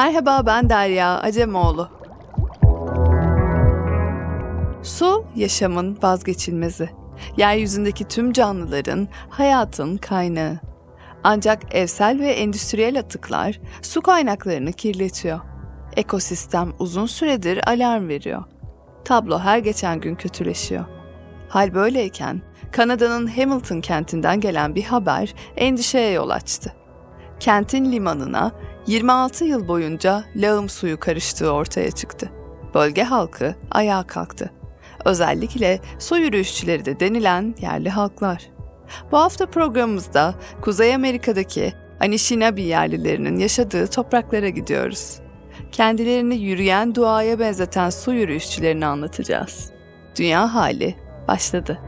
Merhaba ben Derya Acemoğlu. Su yaşamın vazgeçilmezi. Yeryüzündeki tüm canlıların, hayatın kaynağı. Ancak evsel ve endüstriyel atıklar su kaynaklarını kirletiyor. Ekosistem uzun süredir alarm veriyor. Tablo her geçen gün kötüleşiyor. Hal böyleyken Kanada'nın Hamilton kentinden gelen bir haber endişeye yol açtı. Kentin limanına 26 yıl boyunca lağım suyu karıştığı ortaya çıktı. Bölge halkı ayağa kalktı. Özellikle su yürüyüşçüleri de denilen yerli halklar. Bu hafta programımızda Kuzey Amerika'daki Anishinaabe yerlilerinin yaşadığı topraklara gidiyoruz. Kendilerini yürüyen duaya benzeten su yürüyüşçülerini anlatacağız. Dünya hali başladı.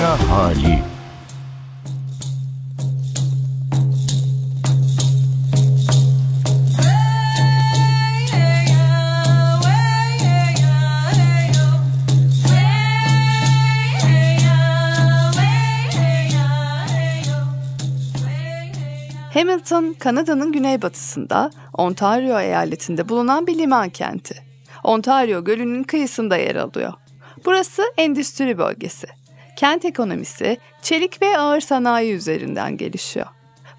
Dünya hali Hamilton, Kanada'nın güneybatısında, Ontario eyaletinde bulunan bir liman kenti. Ontario Gölü'nün kıyısında yer alıyor. Burası endüstri bölgesi. Kent ekonomisi çelik ve ağır sanayi üzerinden gelişiyor.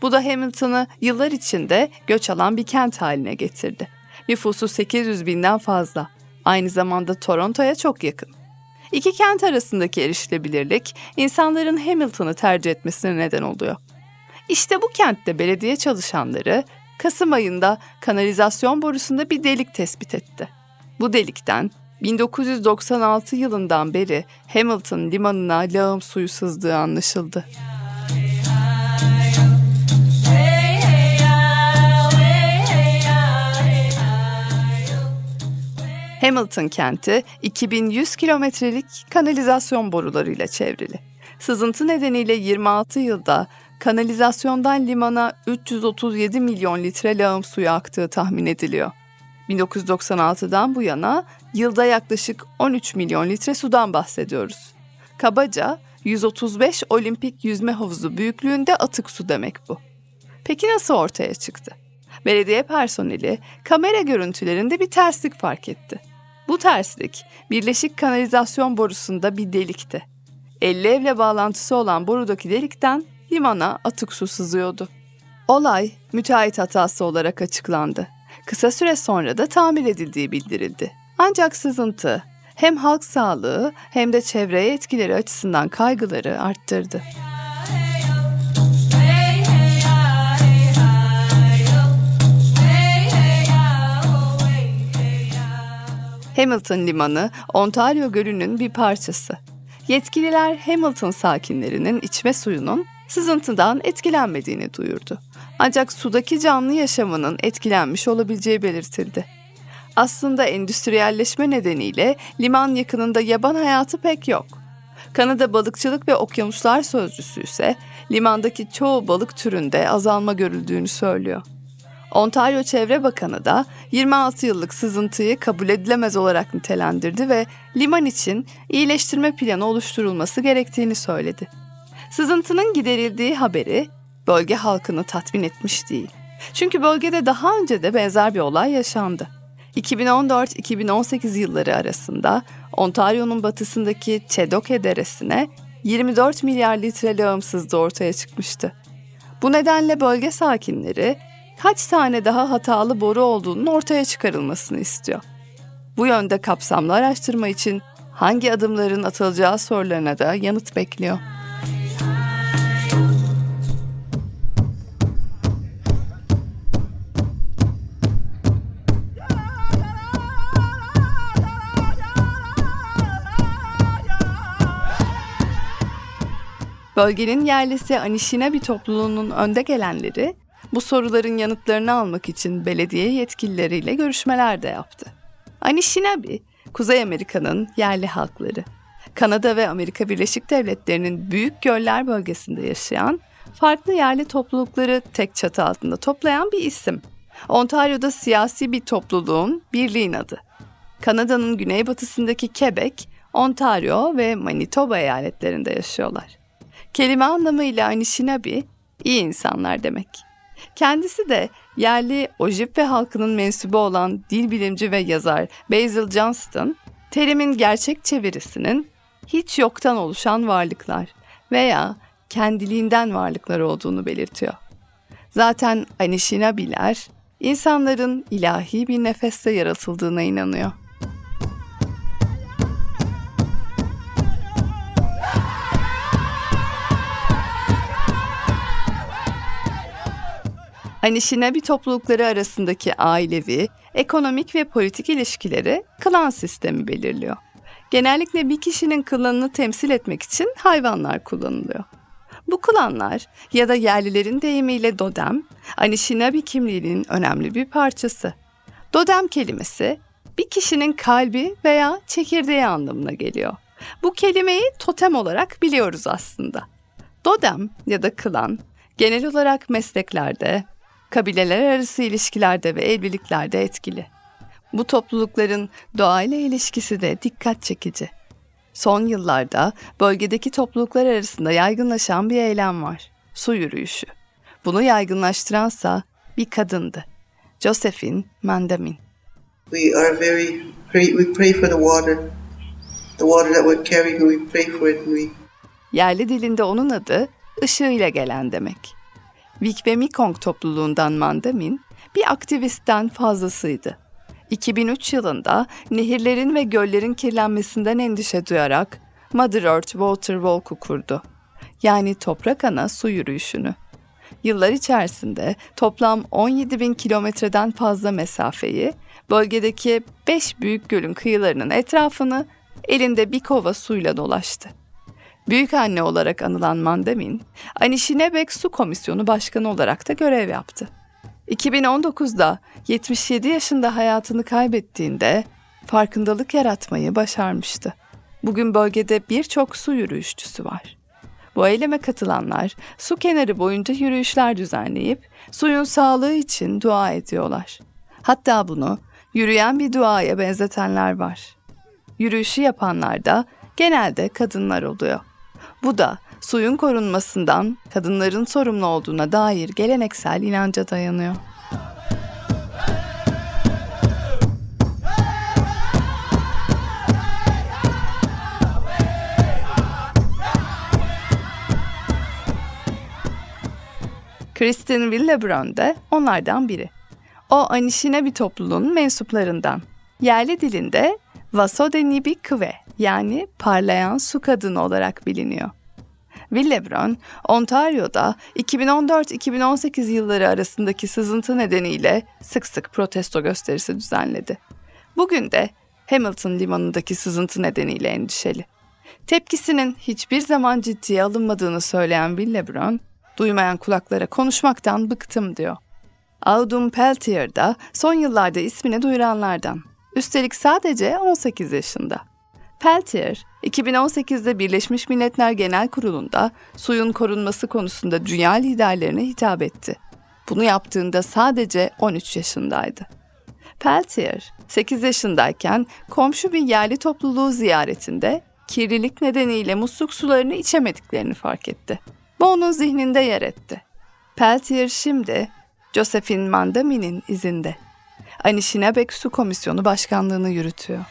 Bu da Hamilton'ı yıllar içinde göç alan bir kent haline getirdi. Nüfusu 800 binden fazla. Aynı zamanda Toronto'ya çok yakın. İki kent arasındaki erişilebilirlik insanların Hamilton'ı tercih etmesine neden oluyor. İşte bu kentte belediye çalışanları Kasım ayında kanalizasyon borusunda bir delik tespit etti. Bu delikten 1996 yılından beri Hamilton limanına lağım suyu sızdığı anlaşıldı. Hamilton kenti 2100 kilometrelik kanalizasyon borularıyla çevrili. Sızıntı nedeniyle 26 yılda kanalizasyondan limana 337 milyon litre lağım suyu aktığı tahmin ediliyor. 1996'dan bu yana yılda yaklaşık 13 milyon litre sudan bahsediyoruz. Kabaca 135 olimpik yüzme havuzu büyüklüğünde atık su demek bu. Peki nasıl ortaya çıktı? Belediye personeli kamera görüntülerinde bir terslik fark etti. Bu terslik birleşik kanalizasyon borusunda bir delikti. 50 evle bağlantısı olan borudaki delikten limana atık su sızıyordu. Olay müteahhit hatası olarak açıklandı. Kısa süre sonra da tamir edildiği bildirildi. Ancak sızıntı hem halk sağlığı hem de çevreye etkileri açısından kaygıları arttırdı. Hamilton Limanı, Ontario Gölü'nün bir parçası. Yetkililer Hamilton sakinlerinin içme suyunun sızıntıdan etkilenmediğini duyurdu. Ancak sudaki canlı yaşamının etkilenmiş olabileceği belirtildi. Aslında endüstriyelleşme nedeniyle liman yakınında yaban hayatı pek yok. Kanada Balıkçılık ve Okyanuslar Sözcüsü ise limandaki çoğu balık türünde azalma görüldüğünü söylüyor. Ontario Çevre Bakanı da 26 yıllık sızıntıyı kabul edilemez olarak nitelendirdi ve liman için iyileştirme planı oluşturulması gerektiğini söyledi. Sızıntının giderildiği haberi bölge halkını tatmin etmiş değil. Çünkü bölgede daha önce de benzer bir olay yaşandı. 2014-2018 yılları arasında Ontario'nun batısındaki Chedoke Deresi'ne 24 milyar litre lağımsızlığı ortaya çıkmıştı. Bu nedenle bölge sakinleri kaç tane daha hatalı boru olduğunun ortaya çıkarılmasını istiyor. Bu yönde kapsamlı araştırma için hangi adımların atılacağı sorularına da yanıt bekliyor. Bölgenin yerlisi Anishinabe topluluğunun önde gelenleri bu soruların yanıtlarını almak için belediye yetkilileriyle görüşmeler de yaptı. Anishinaabe, Kuzey Amerika'nın yerli halkları. Kanada ve Amerika Birleşik Devletleri'nin büyük göller bölgesinde yaşayan farklı yerli toplulukları tek çatı altında toplayan bir isim. Ontario'da siyasi bir topluluğun birliğin adı. Kanada'nın güneybatısındaki Quebec, Ontario ve Manitoba eyaletlerinde yaşıyorlar. Kelime anlamıyla Anishinaabe, iyi insanlar demek. Kendisi de yerli Ojibwe halkının mensubu olan dil bilimci ve yazar Basil Johnston, terimin gerçek çevirisinin hiç yoktan oluşan varlıklar veya kendiliğinden varlıklar olduğunu belirtiyor. Zaten Anishinaabe'ler insanların ilahi bir nefeste yaratıldığına inanıyor. Anishinaabe toplulukları arasındaki ailevi, ekonomik ve politik ilişkileri klan sistemi belirliyor. Genellikle bir kişinin klanını temsil etmek için hayvanlar kullanılıyor. Bu klanlar ya da yerlilerin deyimiyle dodem, Anishinaabe kimliğinin önemli bir parçası. Dodem kelimesi bir kişinin kalbi veya çekirdeği anlamına geliyor. Bu kelimeyi totem olarak biliyoruz aslında. Dodem ya da klan genel olarak mesleklerde, kabileler arası ilişkilerde ve evliliklerde etkili. Bu toplulukların doğayla ilişkisi de dikkat çekici. Son yıllarda bölgedeki topluluklar arasında yaygınlaşan bir eylem var. Su yürüyüşü. Bunu yaygınlaştıransa bir kadındı. Josephine Mandamin. We are very we pray for the water. The water that we're carrying, we pray for it and we Yerli dilinde onun adı ışığıyla gelen demek. Vik ve Mekong topluluğundan Mandamin bir aktivistten fazlasıydı. 2003 yılında nehirlerin ve göllerin kirlenmesinden endişe duyarak Mother Earth Water Walk'u kurdu. Yani toprak ana su yürüyüşünü. Yıllar içerisinde toplam 17 bin kilometreden fazla mesafeyi, bölgedeki 5 büyük gölün kıyılarının etrafını elinde bir kova suyla dolaştı. Büyük anne olarak anılan Mandemin, Anişinebek Su Komisyonu Başkanı olarak da görev yaptı. 2019'da 77 yaşında hayatını kaybettiğinde farkındalık yaratmayı başarmıştı. Bugün bölgede birçok su yürüyüşçüsü var. Bu eyleme katılanlar su kenarı boyunca yürüyüşler düzenleyip suyun sağlığı için dua ediyorlar. Hatta bunu yürüyen bir duaya benzetenler var. Yürüyüşü yapanlar da genelde kadınlar oluyor. Bu da suyun korunmasından kadınların sorumlu olduğuna dair geleneksel inanca dayanıyor. Kristin Willebrand de onlardan biri. O Anishinaabe topluluğunun mensuplarından. Yerli dilinde Vasodenibi Kve yani parlayan su kadını olarak biliniyor. Willebrand, Ontario'da 2014-2018 yılları arasındaki sızıntı nedeniyle sık sık protesto gösterisi düzenledi. Bugün de Hamilton limanındaki sızıntı nedeniyle endişeli. Tepkisinin hiçbir zaman ciddiye alınmadığını söyleyen Willebrand, duymayan kulaklara konuşmaktan bıktım diyor. Audum Peltier da son yıllarda ismini duyuranlardan. Üstelik sadece 18 yaşında. Peltier, 2018'de Birleşmiş Milletler Genel Kurulu'nda suyun korunması konusunda dünya liderlerine hitap etti. Bunu yaptığında sadece 13 yaşındaydı. Peltier, 8 yaşındayken komşu bir yerli topluluğu ziyaretinde kirlilik nedeniyle musluk sularını içemediklerini fark etti. Bu onun zihninde yer etti. Peltier şimdi Josephine Mandami'nin izinde. Anishinabek Su Komisyonu Başkanlığını yürütüyor.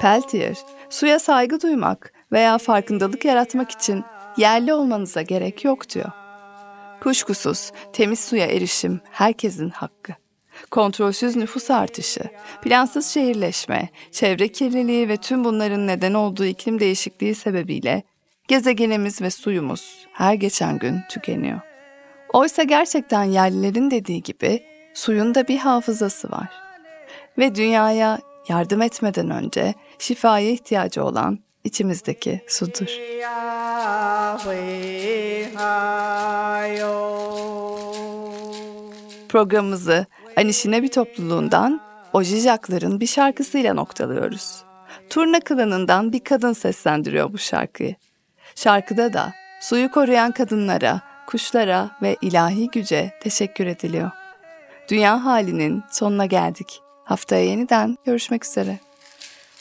Peltier, suya saygı duymak veya farkındalık yaratmak için yerli olmanıza gerek yok diyor. Kuşkusuz temiz suya erişim herkesin hakkı. Kontrolsüz nüfus artışı, plansız şehirleşme, çevre kirliliği ve tüm bunların neden olduğu iklim değişikliği sebebiyle gezegenimiz ve suyumuz her geçen gün tükeniyor. Oysa gerçekten yerlilerin dediği gibi suyun da bir hafızası var. Ve dünyaya yardım etmeden önce şifaya ihtiyacı olan içimizdeki sudur. Programımızı Anişine bir topluluğundan Ojijakların bir şarkısıyla noktalıyoruz. Turna klanından bir kadın seslendiriyor bu şarkıyı. Şarkıda da suyu koruyan kadınlara, kuşlara ve ilahi güce teşekkür ediliyor. Dünya halinin sonuna geldik. Haftaya yeniden görüşmek üzere.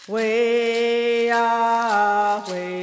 way, ah, way.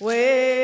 为